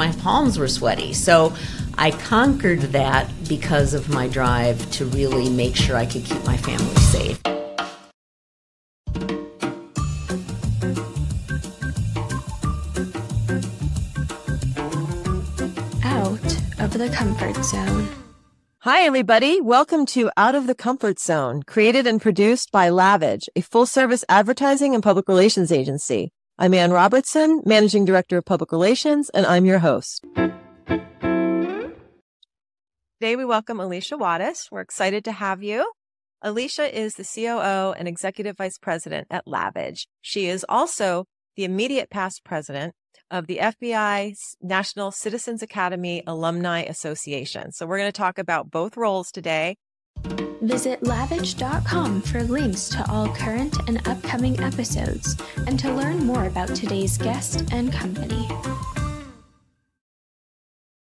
My palms were sweaty. So I conquered that because of my drive to really make sure I could keep my family safe. Out of the comfort zone. Hi, everybody. Welcome to Out of the Comfort Zone, created and produced by Lavidge, a full service advertising and public relations agency. I'm Anne Robertson, Managing Director of Public Relations, and I'm your host. Today we welcome Alicia Wadas. We're excited to have you. Alicia is the COO and Executive Vice President at Lavidge. She is also the immediate past president of the FBI National Citizens Academy Alumni Association. So we're going to talk about both roles today. Visit lavidge.com for links to all current and upcoming episodes and to learn more about today's guest and company.